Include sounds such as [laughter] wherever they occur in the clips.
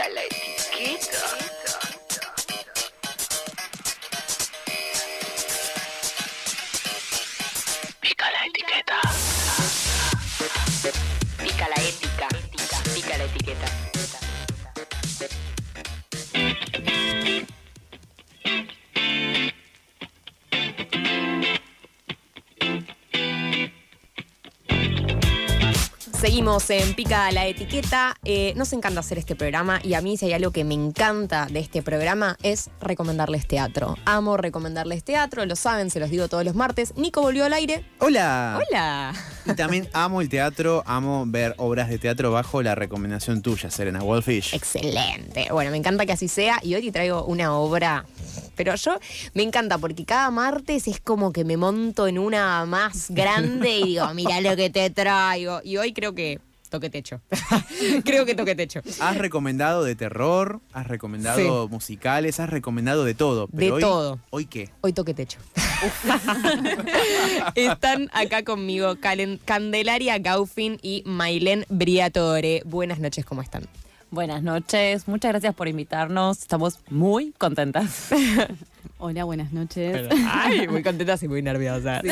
Pica la etiqueta. Pica la etiqueta. Pica la ética. Pica la etiqueta. Seguimos en Pica la Etiqueta. Eh, nos encanta hacer este programa y a mí si hay algo que me encanta de este programa es recomendarles teatro. Amo recomendarles teatro, lo saben, se los digo todos los martes. Nico volvió al aire. Hola. Hola. Y también amo el teatro, amo ver obras de teatro bajo la recomendación tuya, Serena Wolfish. Excelente. Bueno, me encanta que así sea y hoy te traigo una obra. Pero yo me encanta porque cada martes es como que me monto en una más grande y digo, mira lo que te traigo. Y hoy creo que toque techo. [laughs] creo que toque techo. Has recomendado de terror, has recomendado musicales, has recomendado de todo. De Pero hoy, todo. ¿Hoy qué? Hoy toque techo. [laughs] Están acá conmigo Candelaria Gaufin y Mailén Briatore. Buenas noches, ¿cómo están? Buenas noches, muchas gracias por invitarnos. Estamos muy contentas. [laughs] Hola, buenas noches. [laughs] Ay, muy contentas y muy nerviosas.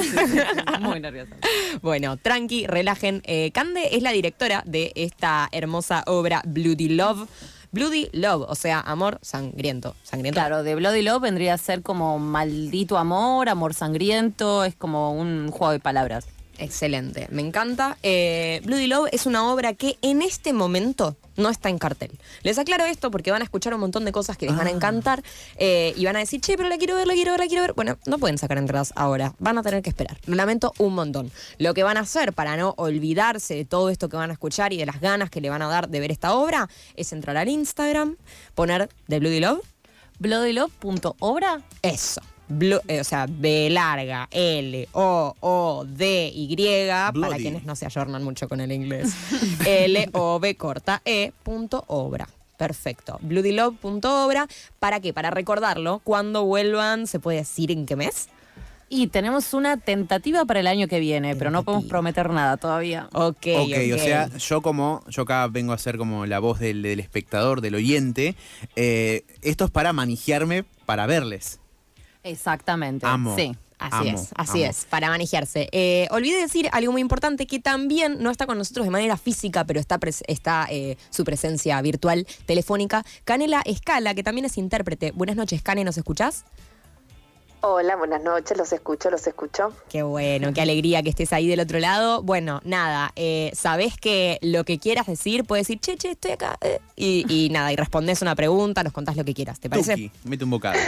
Muy nerviosas. [laughs] Bueno, tranqui, relajen. Eh, Cande es la directora de esta hermosa obra Bloody Love. Bloody Love, o sea, amor sangriento. Sangriento. Claro, de Bloody Love vendría a ser como maldito amor, amor sangriento, es como un juego de palabras. Excelente, me encanta. Eh, Bloody Love es una obra que en este momento no está en cartel. Les aclaro esto porque van a escuchar un montón de cosas que les van a encantar eh, y van a decir, che, pero la quiero ver, la quiero ver, la quiero ver. Bueno, no pueden sacar entradas ahora, van a tener que esperar. Lo lamento un montón. Lo que van a hacer para no olvidarse de todo esto que van a escuchar y de las ganas que le van a dar de ver esta obra es entrar al Instagram, poner The Bloody Love, Bloodylove.obra. eso. Eh, o sea, B larga, L, O, O, D, Y, para quienes no se ayornan mucho con el inglés. [laughs] L, O, B corta, E, punto obra. Perfecto. Bloodylove.obra. ¿Para qué? Para recordarlo. Cuando vuelvan, ¿se puede decir en qué mes? Y tenemos una tentativa para el año que viene, pero no podemos prometer nada todavía. Ok, ok, o sea, yo como, yo acá vengo a ser como la voz del, del espectador, del oyente. eh, esto es para manejarme para verles. Exactamente. Amo. Sí. Así Amo, es, así amo. es, para manejarse. Eh, olvidé decir algo muy importante que también no está con nosotros de manera física, pero está, pres- está eh, su presencia virtual, telefónica. Canela Escala, que también es intérprete. Buenas noches, Cane, ¿nos escuchás? Hola, buenas noches, los escucho, los escucho. Qué bueno, qué alegría que estés ahí del otro lado. Bueno, nada, eh, sabés que lo que quieras decir, puedes decir, che, che, estoy acá. eh, y, y nada, y respondés una pregunta, nos contás lo que quieras, ¿te parece? Tuki, mete un bocado.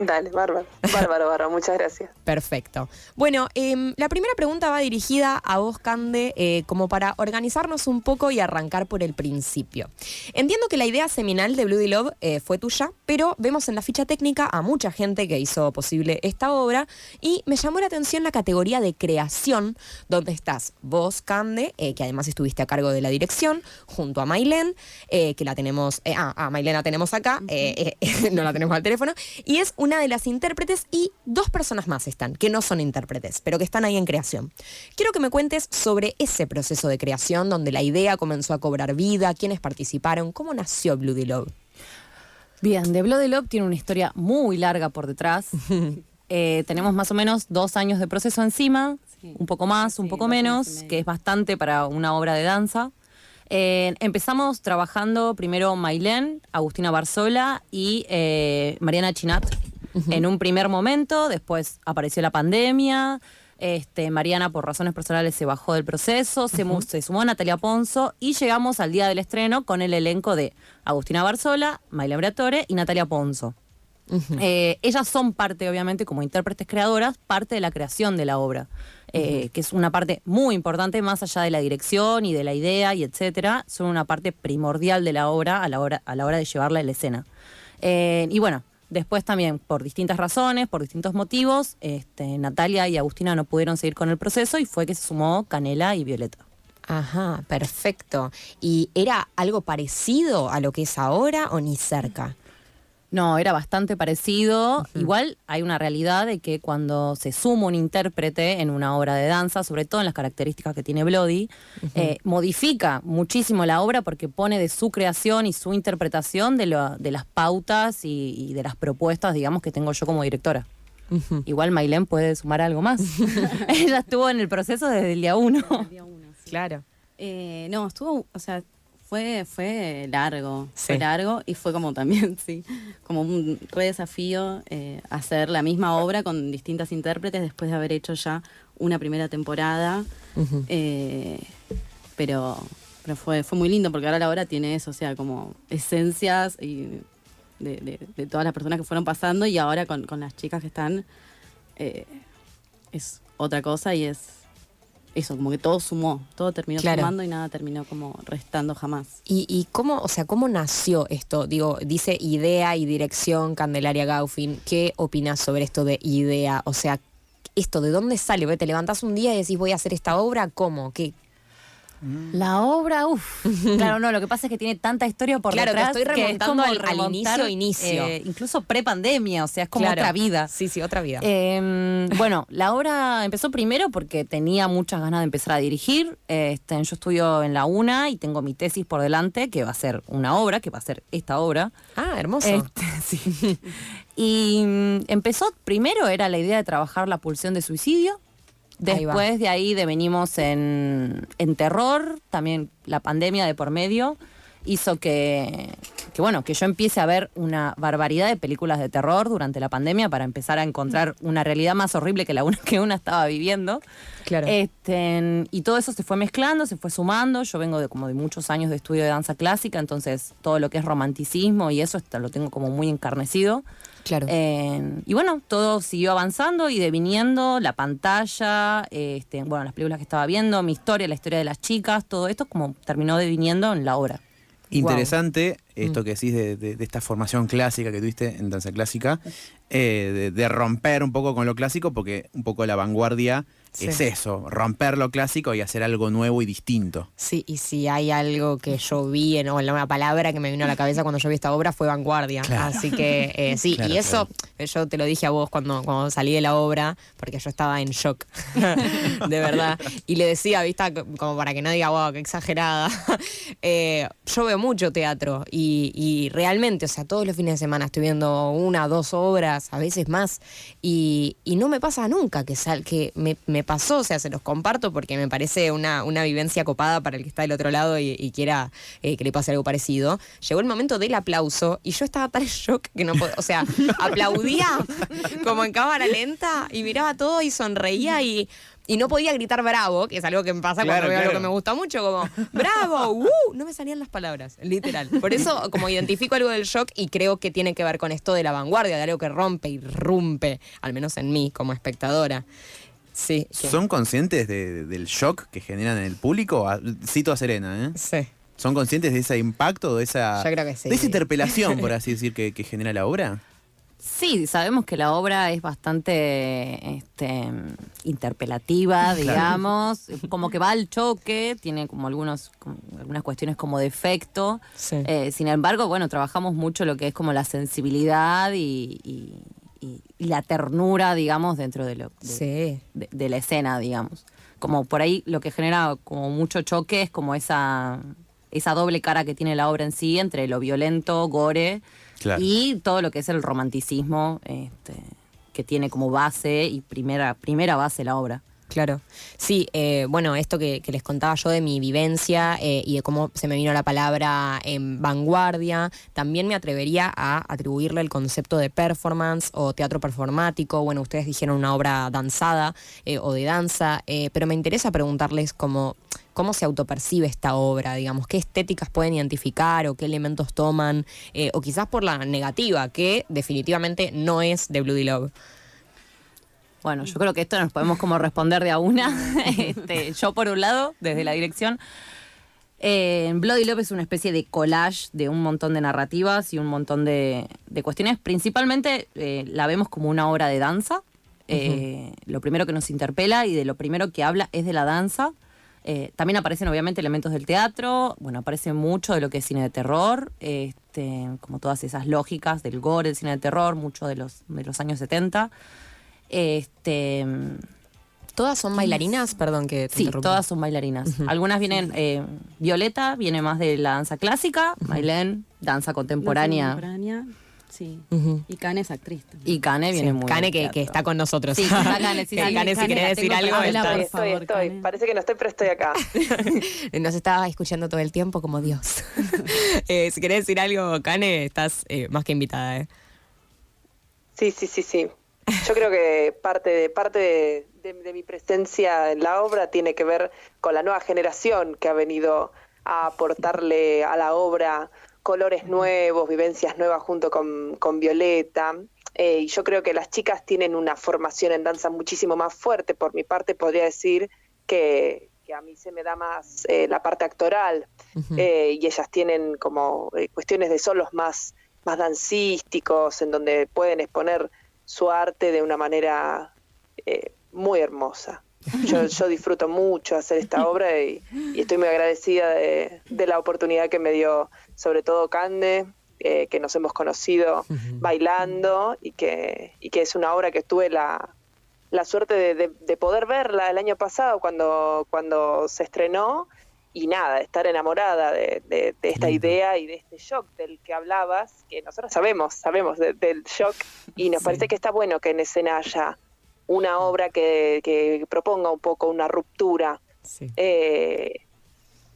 Dale, bárbaro, bárbaro, bárbaro, muchas gracias. [laughs] Perfecto. Bueno, em, la primera pregunta va dirigida a vos, Cande, eh, como para organizarnos un poco y arrancar por el principio. Entiendo que la idea seminal de Bloody Love eh, fue tuya, pero vemos en la ficha técnica a mucha gente que hizo posible esta obra y me llamó la atención la categoría de creación, donde estás vos, Cande, eh, que además estuviste a cargo de la dirección, junto a Mailén, que la tenemos, ah, a Mailén la tenemos acá, [laughs] no la tenemos al teléfono, y es una de las intérpretes y dos personas más están, que no son intérpretes, pero que están ahí en creación. Quiero que me cuentes sobre ese proceso de creación, donde la idea comenzó a cobrar vida, quiénes participaron, cómo nació Bloody Love. Bien, The Bloody Love tiene una historia muy larga por detrás. [laughs] Eh, tenemos más o menos dos años de proceso encima, un poco más, un Sí, poco menos, que es bastante para una obra de danza. Eh, empezamos trabajando primero Mailén, Agustina Barzola y eh, Mariana Chinat en un primer momento, después apareció la pandemia, este, Mariana por razones personales se bajó del proceso, se, se sumó Natalia Ponzo y llegamos al día del estreno con el elenco de Agustina Barzola, Mailén Briatore y Natalia Ponzo. Eh, ellas son parte, obviamente, como intérpretes creadoras, parte de la creación de la obra, eh, que es una parte muy importante, más allá de la dirección y de la idea y etcétera, son una parte primordial de la obra a la hora, a la hora de llevarla a la escena. Eh, y bueno, después también, por distintas razones, por distintos motivos, este, Natalia y Agustina no pudieron seguir con el proceso y fue que se sumó Canela y Violeta. Ajá, perfecto. ¿Y era algo parecido a lo que es ahora o ni cerca? No, era bastante parecido. Igual hay una realidad de que cuando se suma un intérprete en una obra de danza, sobre todo en las características que tiene Bloody, eh, modifica muchísimo la obra porque pone de su creación y su interpretación de, lo- de las pautas y, y de las propuestas, digamos, que tengo yo como directora. Igual Mailén puede sumar algo más. [laughs] Ella estuvo en el proceso desde el día uno. Día uno, sí. Claro. Eh, no, estuvo, o sea, fue, fue largo, Sí. fue largo y fue como también, [laughs] sí, como un re desafío eh, hacer la misma obra con distintas intérpretes después de haber hecho ya una primera temporada. Eh, pero pero fue, fue muy lindo porque ahora la obra tiene eso, o sea, como esencias y de, de- de todas las personas que fueron pasando y ahora con, con las chicas que están eh, es otra cosa y es eso, como que todo sumó, todo terminó Claro. sumando y nada terminó como restando jamás. ¿Y, y cómo, o sea, cómo nació esto? Digo, dice idea y dirección Candelaria Gaufin. ¿Qué opinas sobre esto de idea? O sea, esto de dónde sale? ¿Ve? ¿Te levantás un día y decís voy a hacer esta obra? ¿Cómo? ¿Qué? La obra, uff. [laughs] Claro, no, lo que pasa es que tiene tanta historia por Claro, detrás. estoy que es remontando como al- al inicio, inicio. eh, incluso pre-pandemia, o sea, es como Claro. otra vida. Sí, sí, otra vida. Eh, bueno, la obra empezó primero porque tenía muchas ganas de empezar a dirigir. Este, yo estudio en la UNA y tengo mi tesis por delante, que va a ser una obra, que va a ser esta obra. ah, hermoso. Este, [laughs] sí. Y mm, empezó, primero era la idea de trabajar la pulsión de suicidio. Ahí. Después de ahí devenimos en, en terror, también la pandemia de por medio hizo que, que, bueno, que yo empiece a ver una barbaridad de películas de terror durante la pandemia para empezar a encontrar una realidad más horrible que la una [laughs] que una estaba viviendo. Claro. Este, y todo eso se fue mezclando, se fue sumando. Yo vengo de como de muchos años de estudio de danza clásica, entonces todo lo que es romanticismo y eso está- lo tengo como muy encarnecido. Claro. Eh, y bueno, todo siguió avanzando y deviniendo, la pantalla, este, bueno, las películas que estaba viendo, mi historia, la historia de las chicas, todo esto como terminó deviniendo en la obra. Interesante Mm. esto que decís de, de- de esta formación clásica que tuviste en danza clásica, eh, de, de romper un poco con lo clásico, porque un poco la vanguardia Sí. es eso, romper lo clásico y hacer algo nuevo y distinto. Sí, y si hay algo que yo vi, en, o una palabra que me vino a la cabeza cuando yo vi esta obra fue vanguardia. Claro. Así que eh, [laughs] sí, Claro, y eso yo te lo dije a vos cuando, cuando salí de la obra, porque yo estaba en shock, [laughs] de verdad. Y le decía, viste, como para que no diga, wow, qué exagerada. [laughs] Eh, yo veo mucho teatro y, y realmente, o sea, todos los fines de semana estoy viendo una, dos obras, a veces más, y, y no me pasa nunca que, sal, que me, me pasó, o sea, se los comparto porque me parece una, una vivencia copada para el que está del otro lado y, y quiera eh, que le pase algo parecido. Llegó el momento del aplauso y yo estaba tan en shock que no podía, o sea, [laughs] aplaudía como en cámara lenta y miraba todo y sonreía y... Y no podía gritar bravo, que es algo que me pasa Claro, cuando veo claro. lo que me gusta mucho, como bravo, ¡uh! no me salían las palabras, literal. Por eso como identifico algo del shock y creo que tiene que ver con esto de la vanguardia, de algo que rompe y rompe, al menos en mí como espectadora. Sí. que- ¿Son conscientes de- del shock que generan en el público? A- Cito a Serena, ¿eh? Sí. ¿Son conscientes de ese impacto, de esa, Yo creo que sí. de esa interpelación, por así decir, que, que genera la obra? Sí, sabemos que la obra es bastante este, interpelativa, digamos, como que va al choque, tiene como algunos como algunas cuestiones como de efecto. Sí. Eh, sin embargo, bueno, trabajamos mucho lo que es como la sensibilidad y, y- y- y la ternura, digamos, dentro de lo de, Sí. de- de la escena, digamos. Como por ahí lo que genera como mucho choque es como esa, esa doble cara que tiene la obra en sí, entre lo violento, gore, Claro. y todo lo que es el romanticismo, este, que tiene como base y primera, primera base la obra. Claro. Sí, eh, bueno, esto que, que les contaba yo de mi vivencia eh, y de cómo se me vino la palabra en vanguardia, también me atrevería a atribuirle el concepto de performance o teatro performático. Bueno, ustedes dijeron una obra danzada eh, o de danza, eh, pero me interesa preguntarles cómo, cómo se autopercibe esta obra, digamos, qué estéticas pueden identificar o qué elementos toman, eh, o quizás por la negativa, que definitivamente no es de Bloody Love. Bueno, yo creo que esto nos podemos como responder de a una. [laughs] Este, yo por un lado, desde la dirección, eh, Bloody Love es una especie de collage de un montón de narrativas y un montón de, de cuestiones. Principalmente eh, la vemos como una obra de danza. Eh, Lo primero que nos interpela y de lo primero que habla es de la danza. Eh, también aparecen obviamente elementos del teatro, bueno, aparece mucho de lo que es cine de terror, este, como todas esas lógicas del gore, del cine de terror, mucho de los, de los años 70. Este, ¿Todas son bailarinas? Perdón que te sí, interrumpa. todas son bailarinas. Algunas vienen, eh, Violeta viene más de la danza clásica, Mailén, danza contemporánea, Contemporánea, Sí. Y Kane es actriz. también. y Cane viene Sí, muy Cane que, que está con nosotros. Sí, está Cane, sí, [laughs] Que sí. Cane, si Cane, querés decir algo, por estoy, favor, estoy. Parece que no estoy, pero estoy acá. [laughs] nos estaba escuchando todo el tiempo como Dios. [laughs] Eh, si querés decir algo, Cane, estás eh, más que invitada. ¿eh? Sí, sí, sí, sí. Yo creo que parte de parte de, de- de mi presencia en la obra tiene que ver con la nueva generación que ha venido a aportarle a la obra colores nuevos, vivencias nuevas junto con, con Violeta. Eh, y yo creo que las chicas tienen una formación en danza muchísimo más fuerte. Por mi parte podría decir que, que a mí se me da más eh, la parte actoral eh, y ellas tienen como eh, cuestiones de solos más, más dancísticos, en donde pueden exponer su arte de una manera eh, muy hermosa. Yo, yo disfruto mucho hacer esta [laughs] obra y, y estoy muy agradecida de, de la oportunidad que me dio, sobre todo Cande, eh, que nos hemos conocido bailando y que, y que es una obra que tuve la, la suerte de, de- de poder verla el año pasado cuando, cuando se estrenó y nada, estar enamorada de, de- de esta idea y de este shock del que hablabas, que nosotros sabemos, sabemos de- del shock y nos Sí. parece que está bueno que en escena haya una obra que, que proponga un poco una ruptura Sí. eh,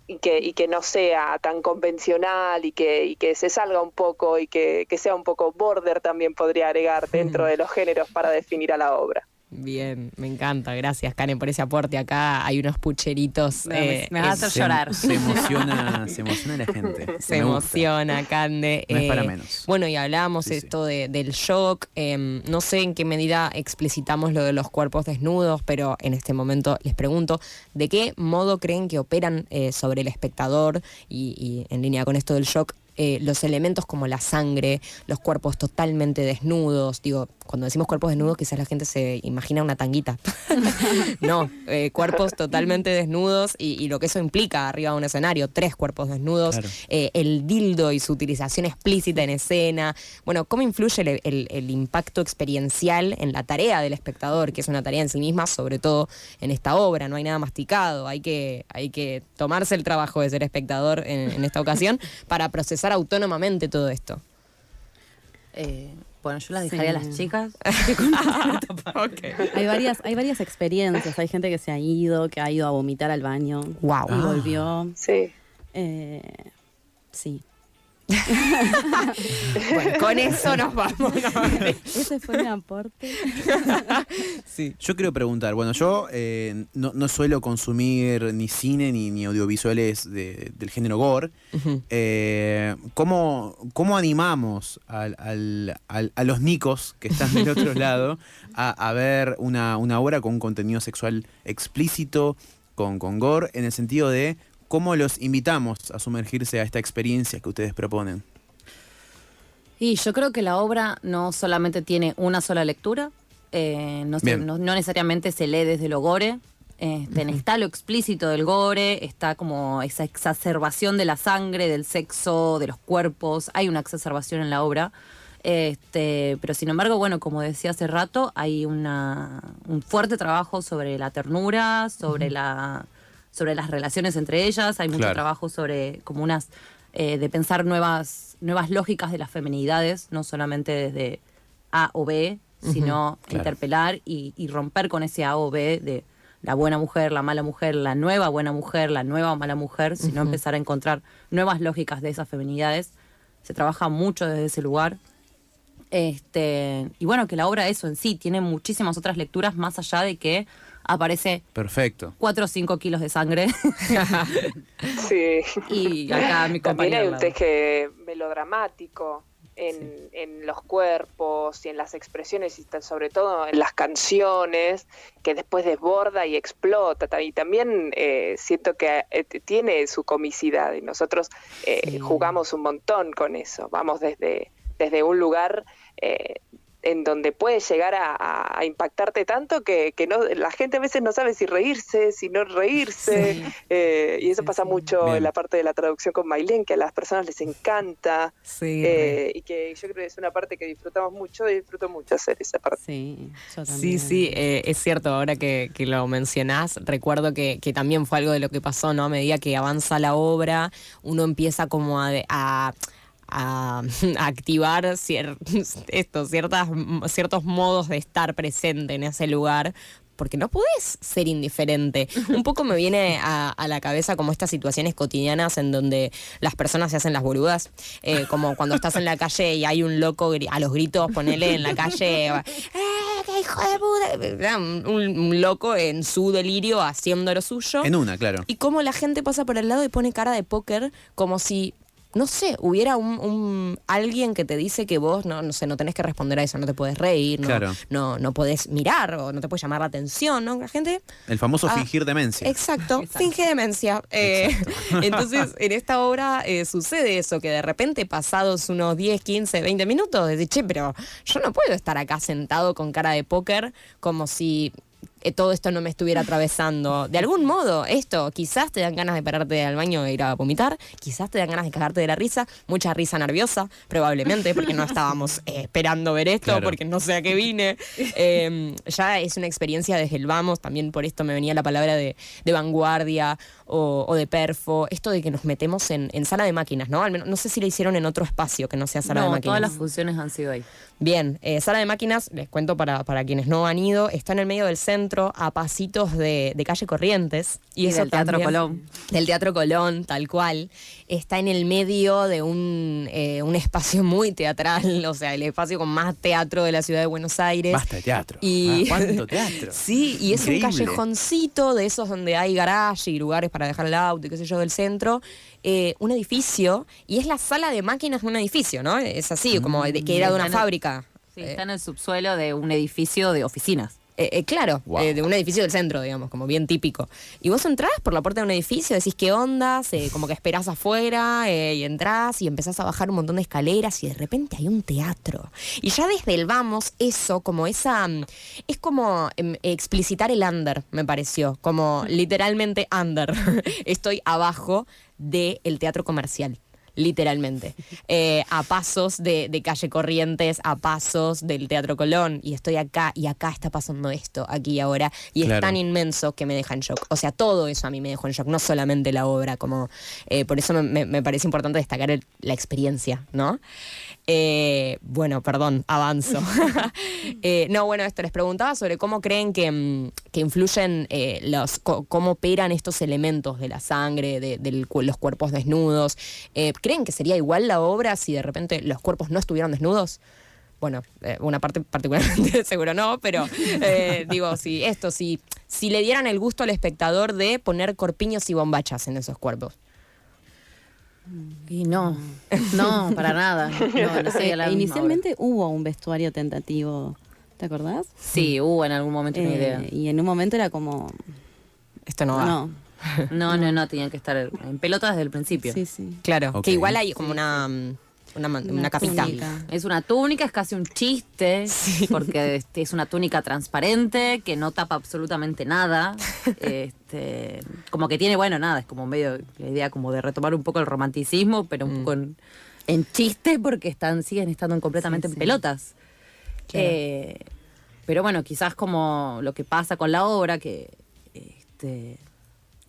y, que, y que no sea tan convencional y que, y que se salga un poco y que, que sea un poco border también podría agregar dentro [laughs] de los géneros para definir a la obra. Bien, me encanta. Gracias, Karen, por ese aporte. Acá hay unos pucheritos. Me- eh, me vas a hacer Se- llorar. Se emociona, se emociona la gente. [laughs] Se Me gusta. emociona, Cande. No es para Eh, menos. Bueno, y hablábamos Sí, sí. esto de- del shock. em, no sé en qué medida explicitamos lo de los cuerpos desnudos, pero en este momento les pregunto, ¿de qué modo creen que operan eh, sobre el espectador y, y en línea con esto del shock? Eh, los elementos como la sangre, los cuerpos totalmente desnudos. Digo, cuando decimos cuerpos desnudos, quizás la gente se imagina una tanguita. [laughs] no, eh, cuerpos totalmente desnudos y, y lo que eso implica arriba de un escenario, tres cuerpos desnudos, Claro. eh, el dildo y su utilización explícita en escena. Bueno, ¿cómo influye el, el- el impacto experiencial en la tarea del espectador, que es una tarea en sí misma, sobre todo en esta obra? No hay nada masticado, hay que, hay que tomarse el trabajo de ser espectador en, en esta ocasión para procesar autónomamente todo esto. Eh, bueno, yo las dejaría a las chicas. [laughs] Hay varias, hay varias experiencias. Hay gente que se ha ido, que ha ido a vomitar al baño. Guau. Y Ah. volvió. Sí. Eh, sí. [laughs] Bueno, con eso nos vamos. [laughs] Ese fue mi aporte. sí. Yo quiero preguntar, bueno, yo eh, no, no suelo consumir ni cine ni, ni audiovisuales de- del género gore. Eh, ¿cómo, cómo animamos al- al- al- a los nicos que están del otro [laughs] lado a, a ver una, una obra con un contenido sexual explícito, con, con gore, en el sentido de cómo los invitamos a sumergirse a esta experiencia que ustedes proponen? Y yo creo que la obra no solamente tiene una sola lectura, eh, no, se- Bien. no- no necesariamente se lee desde lo gore. este, Está lo explícito del gore, está como esa exacerbación de la sangre, del sexo, de los cuerpos. Hay una exacerbación en la obra. Este, pero sin embargo, bueno, como decía hace rato, hay una, un fuerte trabajo sobre la ternura, sobre la sobre las relaciones entre ellas, hay mucho Claro. trabajo sobre como unas eh, de pensar nuevas nuevas lógicas de las feminidades, no solamente desde A o B, sino Claro. interpelar y, y romper con ese A o B de la buena mujer, la mala mujer, la nueva buena mujer, la nueva mala mujer, sino empezar a encontrar nuevas lógicas de esas feminidades. Se trabaja mucho desde ese lugar. Este, y bueno, que la obra eso en sí tiene muchísimas otras lecturas más allá de que aparece Perfecto. 4 o 5 kilos de sangre [laughs] Sí. y acá mi También compañera. hay un teje melodramático en, en los cuerpos y en las expresiones y sobre todo en las canciones que después desborda y explota. Ta- Y también eh, siento que eh, tiene su comicidad y nosotros eh, Sí. jugamos un montón con eso. Vamos desde, desde un lugar... en donde puede llegar a, a- a impactarte tanto que, que no, la gente a veces no sabe si reírse, si no reírse, eh, y eso Sí, pasa sí. mucho Bien. en la parte de la traducción con Mailén, que a las personas les encanta, Sí, eh, y que yo creo que es una parte que disfrutamos mucho, y disfruto mucho hacer esa parte. Sí, yo Sí, también. sí, eh, es cierto, ahora que, que lo mencionás, recuerdo que, que también fue algo de lo que pasó, ¿no? A medida que avanza la obra, uno empieza como a, de- a- a- [laughs] a activar cier- [laughs] esto, ciertas, ciertos modos de estar presente en ese lugar. Porque no podés ser indiferente. Un poco me viene a, a la cabeza como estas situaciones cotidianas en donde las personas se hacen las boludas. Eh, como cuando estás en la calle y hay un loco a los gritos, ponele en la calle, ¡eh, qué hijo de puta! Un, un- loco en su delirio haciendo lo suyo. En una, claro. Y cómo la gente pasa por el lado y pone cara de póker como si, no sé, hubiera un, un- alguien que te dice que vos no, no sé, no tenés que responder a eso, no te puedes reír, no, Claro. no, no podés mirar o no te puedes llamar la atención, ¿no? La gente El famoso Ah, fingir demencia. Exacto, finge demencia. Eh, [laughs] entonces, en esta obra eh, sucede eso, que de repente pasados unos 10, 15, 20 minutos, decís, che, pero yo no puedo estar acá sentado con cara de póker como si eh, todo esto no me estuviera atravesando. De algún modo, esto, quizás te dan ganas de pararte al baño e ir a vomitar, quizás te dan ganas de cagarte de la risa, mucha risa nerviosa, probablemente, porque no estábamos eh, esperando ver esto, Claro. porque no sé a qué vine. Eh, ya es una experiencia desde el vamos, también por esto me venía la palabra de, de vanguardia o, o de perfo, esto de que nos metemos en, en sala de máquinas, ¿no? Al menos, no sé si la hicieron en otro espacio que no sea sala de No, máquinas. todas las funciones han sido ahí. Bien, eh, sala de máquinas, les cuento para, para quienes no han ido, está en el medio del centro, a pasitos de, de calle Corrientes. Y eso del Teatro también- Colón. Del Teatro Colón, tal cual. Está en el medio de un, eh, un espacio muy teatral, [laughs] o sea, el espacio con más teatro de la ciudad de Buenos Aires. Basta de teatro. Y- Ah, ¿Cuánto [laughs] teatro? Sí, y es un callejoncito de esos donde hay garaje y lugares para dejar el auto y qué sé yo del centro. eh, un edificio, y es la sala de máquinas de un edificio, ¿no? Es así, como de- que era de una fábrica. Sí, Eh, está en el subsuelo de un edificio de oficinas. Eh, eh, claro, Wow. eh, de un edificio del centro, digamos, como bien típico. Y vos entrás por la puerta de un edificio, decís qué onda, eh, como que esperás afuera y entrás y empezás a bajar un montón de escaleras y de repente hay un teatro. Y ya desde el vamos, eso, como esa. mm, Es como em, explicitar el under, me pareció. Como literalmente under. [laughs] Estoy abajo del teatro comercial literalmente. Eh, a pasos de, de calle Corrientes, a pasos del Teatro Colón, y estoy acá, y acá está pasando esto, aquí y ahora, y es tan inmenso que me deja en shock. O sea, todo eso a mí me dejó en shock, no solamente la obra, como eh, por eso me, me- me parece importante destacar el- la experiencia, ¿no? Eh, bueno, perdón, avanzo. [laughs] Eh, no, bueno, esto les preguntaba sobre cómo creen que, mm, que influyen eh, los, cómo operan estos elementos de la sangre, de, cu- los cuerpos desnudos. ¿Creen que sería igual la obra si de repente los cuerpos no estuvieran desnudos? Bueno, una parte particularmente [laughs] seguro no, pero digo, si esto, si, si le dieran el gusto al espectador de poner corpiños y bombachas en esos cuerpos. Y no, no, para nada. [laughs] No, no la Eh, Inicialmente hubo un vestuario tentativo, ¿te acordás? Sí, hubo en algún momento una Eh, idea. Y en un momento era como, Esto no va. no, No, no, no, tenían que estar en pelota desde el principio. sí, sí. Claro, Ok. que igual hay como una, mm, una, Una una capita. túnica. Es una túnica, es casi un chiste, porque este, es una túnica transparente que no tapa absolutamente nada. [laughs] Este, como que tiene, bueno, nada, es como medio la idea como de retomar un poco el romanticismo, pero un poco en, en chiste, porque están, siguen estando en- completamente Sí, en sí. pelotas. Claro. Eh, pero bueno, quizás como lo que pasa con la obra, que este,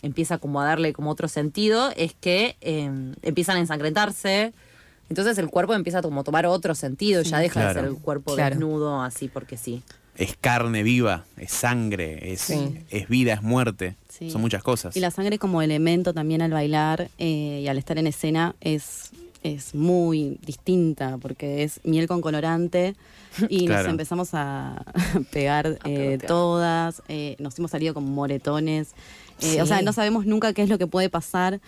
empieza como a darle como otro sentido, es que eh, empiezan a ensangrentarse. Entonces el cuerpo empieza a como tomar otro sentido, ya deja Claro. de ser el cuerpo Claro. desnudo así porque sí. Es carne viva, es sangre, es, Sí. es vida, es muerte. Sí. Son muchas cosas. Y la sangre como elemento también al bailar eh, y al estar en escena es, es muy distinta porque es miel con colorante [laughs] y nos empezamos a [laughs] pegar eh, todas, eh, nos hemos salido con moretones, eh, Sí. o sea, no sabemos nunca qué es lo que puede pasar.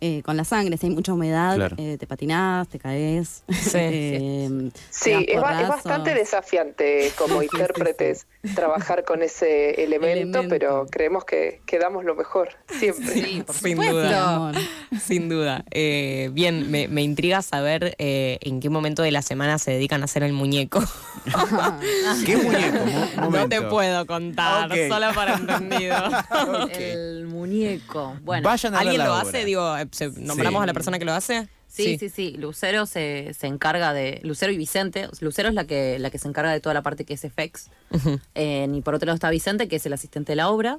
Eh, con la sangre. Si hay mucha humedad, Claro. eh, te patinás, te caes. [laughs] eh, Sí, te das es, ba- es bastante desafiante como [laughs] Sí, sí, intérpretes trabajar con ese elemento, Elemento. pero creemos que, que damos lo mejor, siempre. Sí, por Sin duda. Sin duda. Eh, bien, me, me intriga saber eh, en qué momento de la semana se dedican a hacer el muñeco. [laughs] ¿Qué muñeco? Mo- No te puedo contar, Ok. solo para entendido. [laughs] El muñeco. Bueno, Vayan a ¿Alguien la lo hace? Digo, eh, se- ¿nombramos Sí. a la persona que lo hace? Sí, sí, sí. Lucero se, se encarga de. Lucero y Vicente. Lucero es la que, la que se encarga de toda la parte que es FX. Eh, y por otro lado está Vicente, que es el asistente de la obra.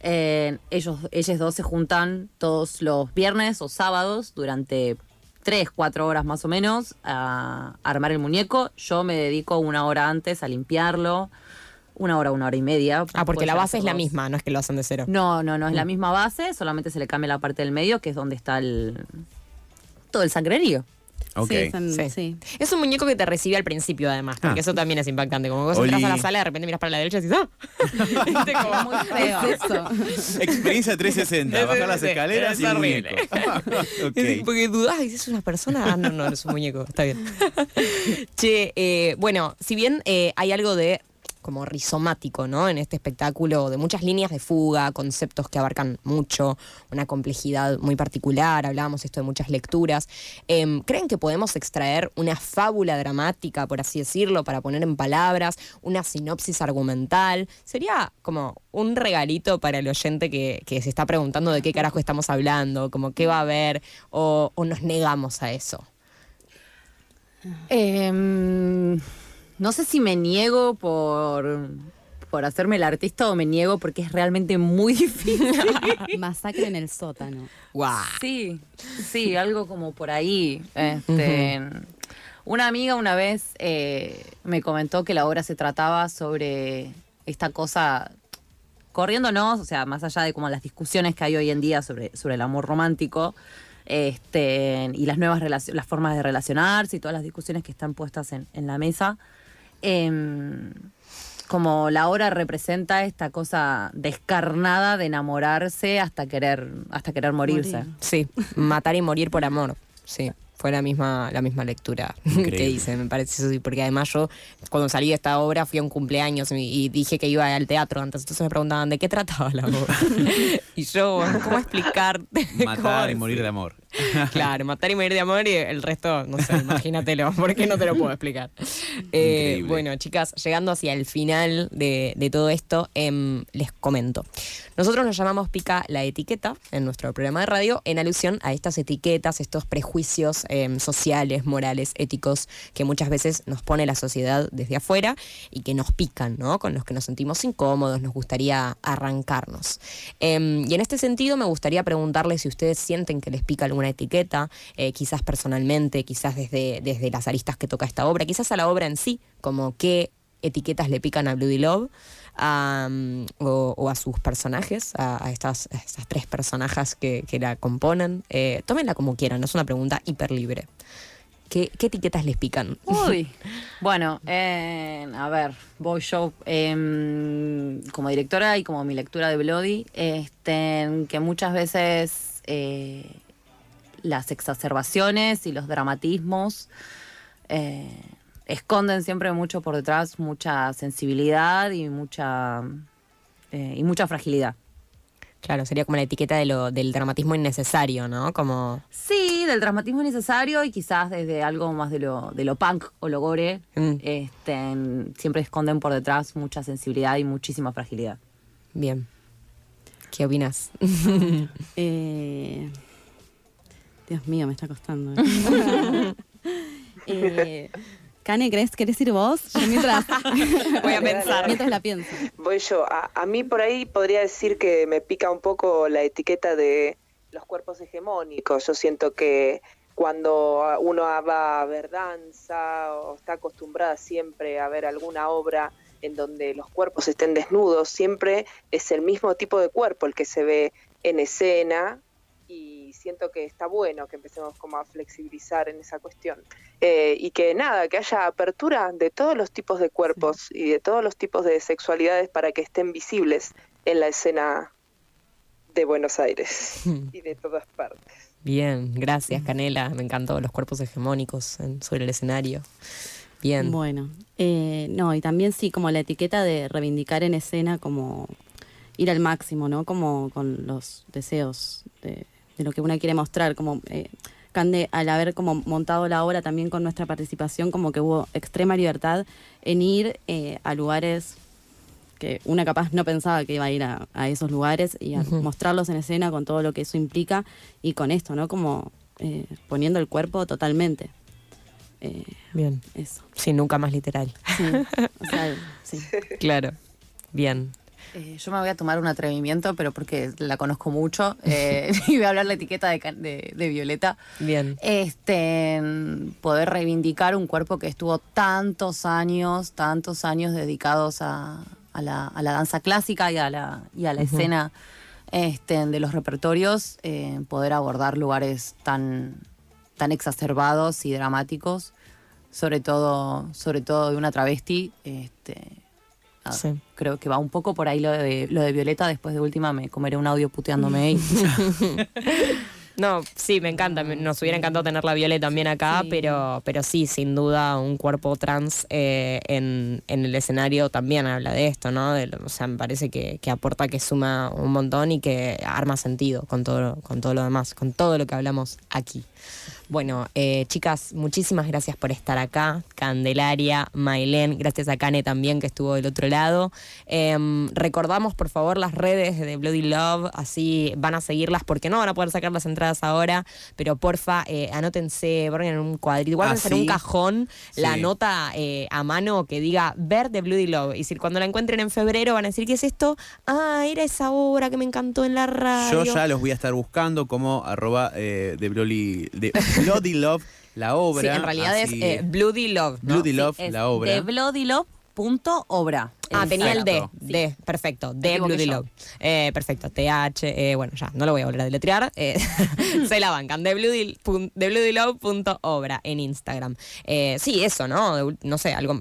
Eh, ellos, ellos dos se juntan todos los viernes o sábados durante tres, cuatro horas más o menos a armar el muñeco. Yo me dedico una hora antes a limpiarlo. Una hora, una hora y media. Ah, porque la base es la misma, no es que lo hacen de cero. No, no, no es la misma base, solamente se le cambia la parte del medio, que es donde está el todo el sangrerío. Sí, son- Sí. sí. Es un muñeco que te recibe al principio, además, porque Ah. eso también es impactante. Como vos entras a la sala, de repente miras para la derecha y dices, ¡ah! [laughs] ¿Viste? Como- Muy feo. Es eso. Experiencia 360, Sí, bajar las escaleras es y horrible. muñeco. [laughs] [laughs] Porque dudás, y es una persona. Ah, no, no, es un muñeco, está bien. che, eh, bueno, si bien eh, hay algo de como rizomático, ¿no? En este espectáculo, de muchas líneas de fuga, conceptos que abarcan mucho, una complejidad muy particular, hablábamos esto de muchas lecturas. Em, ¿Creen que podemos extraer una fábula dramática, por así decirlo, para poner en palabras, una sinopsis argumental? Sería como un regalito para el oyente que, se está preguntando de qué carajo estamos hablando, como qué va a haber, o, o nos negamos a eso. Em, no sé si me niego por, por hacerme el artista o me niego porque es realmente muy [laughs] difícil. Masacre en el sótano. ¡Guau! Sí, sí, algo como por ahí. Este, Una amiga una vez eh, me comentó que la obra se trataba sobre esta cosa, corriéndonos, o sea, más allá de como las discusiones que hay hoy en día sobre, sobre el amor romántico. Este, y las nuevas las formas de relacionarse y todas las discusiones que están puestas en, en la mesa. Em, como la obra representa esta cosa descarnada de enamorarse hasta querer, hasta querer morirse. Morir. Sí, [laughs] matar y morir por amor. Sí, fue la misma, la misma lectura [laughs] que Increíble. hice, me parece eso sí, porque además yo cuando salí de esta obra fui a un cumpleaños y, y dije que iba al teatro antes, entonces me preguntaban de qué trataba la obra. [laughs] y yo, [laughs] ¿cómo explicarte? [laughs] Matar ¿Cómo y morir de amor. [laughs] Claro, matar y morir de amor y el resto, no sé, imagínatelo, porque no te lo puedo explicar. Eh, bueno, chicas, llegando hacia el final de, de todo esto, em, les comento. Nosotros nos llamamos Pica la Etiqueta en nuestro programa de radio en alusión a estas etiquetas, estos prejuicios em, sociales, morales, éticos que muchas veces nos pone la sociedad desde afuera y que nos pican, ¿no? Con los que nos sentimos incómodos, nos gustaría arrancarnos. Y en este sentido me gustaría preguntarles si ustedes sienten que les pica alguna etiqueta, eh, quizás personalmente, quizás desde, desde las aristas que toca esta obra, quizás a la obra en sí, como qué etiquetas le pican a Bloody Love o, a sus personajes, a, estas, estas tres personajes que, que la componen. Eh, tómenla como quieran, es una pregunta hiper libre. ¿Qué, qué etiquetas les pican? Uy. [laughs] Bueno, eh, a ver, voy yo em, como directora y como mi lectura de Bloody, este, que muchas veces eh, las exacerbaciones y los dramatismos eh, esconden siempre mucho por detrás mucha sensibilidad y mucha y mucha fragilidad. Claro, sería como la etiqueta de lo, del dramatismo innecesario, ¿no? Como... Sí, del dramatismo necesario y quizás desde algo más de lo, de lo punk o lo gore, Mm. este, siempre esconden por detrás mucha sensibilidad y muchísima fragilidad. Bien. ¿Qué opinas? [laughs] Eh, Dios mío, me está costando. eh, [laughs] [laughs] Cane, ¿querés, ¿querés ir vos? Yo mientras, [laughs] Voy a pensar. mientras la pienso. Voy yo. A, a mí por ahí podría decir que me pica un poco la etiqueta de los cuerpos hegemónicos. Yo siento que cuando uno va a ver danza o está acostumbrada siempre a ver alguna obra en donde los cuerpos estén desnudos, siempre es el mismo tipo de cuerpo el que se ve en escena siento que está bueno que empecemos como a flexibilizar en esa cuestión. Eh, y que nada, que haya apertura de todos los tipos de cuerpos y de todos los tipos de sexualidades para que estén visibles en la escena de Buenos Aires [laughs] y de todas partes. Bien, gracias Canela, me encantó los cuerpos hegemónicos en- sobre el escenario. Bien. Bueno, eh, no, y también sí, como la etiqueta de reivindicar en escena, como ir al máximo, ¿no? Como con los deseos de, de lo que una quiere mostrar, como eh, Cande, al haber como montado la obra también con nuestra participación, como que hubo extrema libertad en ir eh, a lugares que una capaz no pensaba que iba a ir a, a esos lugares y a mostrarlos en escena con todo lo que eso implica y con esto, ¿no? Como eh, poniendo el cuerpo totalmente. Eh, Bien. eso. Sí, nunca más literal. Sí, o sea, sí. [laughs] Claro. Bien. Eh, yo me voy a tomar un atrevimiento, pero porque la conozco mucho. eh, [laughs] [laughs] y voy a hablar la etiqueta de, de- de Violeta. Bien. Este, poder reivindicar un cuerpo que estuvo tantos años, tantos años dedicados a, a la, a la danza clásica y a la, y a la escena este, de los repertorios, eh, poder abordar lugares tan, tan exacerbados y dramáticos, sobre todo, sobre todo de una travesti. Este, Sí. Creo que va un poco por ahí lo de, lo de Violeta. Después de última me comeré un audio puteándome. y- [laughs] No, sí, me encanta. Nos hubiera encantado tener la Viole también acá, Sí. pero, pero sí, sin duda, un cuerpo trans eh, en, en el escenario también habla de esto, ¿no? De o sea, me parece que, que aporta, que suma un montón y que arma sentido con todo, con todo lo demás, con todo lo que hablamos aquí. Bueno, eh, chicas, muchísimas gracias por estar acá. Candelaria, Mailén, gracias a Cane también que estuvo del otro lado. Em, recordamos, por favor, las redes de Bloody Love, así van a seguirlas porque no van a poder sacar las entradas ahora, pero porfa, eh, anótense, borren en un cuadrito, guárdense Ah, en un ¿sí? cajón la nota eh, a mano que diga ver de Bloody Love. Y si cuando la encuentren en febrero van a decir, ¿qué es esto? Ah, era esa obra que me encantó en la radio. Yo ya los voy a estar buscando como arroba eh, de, Bloody, de Bloody Love, la obra. Sí, en realidad así- es eh, Bloody Love. ¿no? Bloody Love, la obra. De bloodylove.obra. Ah, tenía el D. D, perfecto, D yo. Love. Eh, perfecto, TH, eh, bueno, ya, no lo voy a volver a deletrear. eh, [laughs] se la bancan, de bloodylove.obra en Instagram. Eh, sí, eso, ¿no? No sé, algo,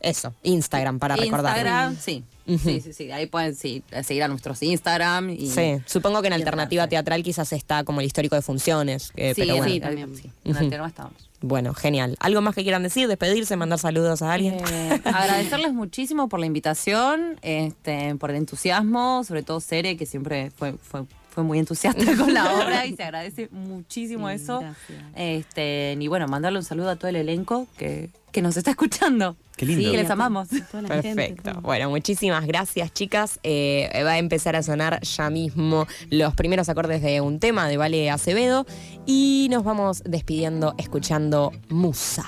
eso, Instagram para recordar. Instagram, sí. Sí, sí, sí. Ahí pueden sí, seguir a nuestros Instagram. Y, Sí, supongo que en alternativa teatral quizás está como el histórico de funciones. eh, Sí, pero bueno. sí, también. Sí, en Alterno estamos. Bueno, genial. ¿Algo más que quieran decir? ¿Despedirse? ¿Mandar saludos a alguien? Eh, agradecerles muchísimo por la invitación, este, por el entusiasmo, sobre todo Cere, que siempre fue, fue, fue muy entusiasta [laughs] con la [laughs] obra y se agradece muchísimo Sí, eso. gracias. Este, y bueno, mandarle un saludo a todo el elenco que, que nos está escuchando. Qué lindo. Sí, que les amamos. gente, Perfecto. Bueno, muchísimas gracias, chicas. Eh, va a empezar a sonar ya mismo los primeros acordes de un tema de Vale Acevedo y nos vamos despidiendo escuchando Musa.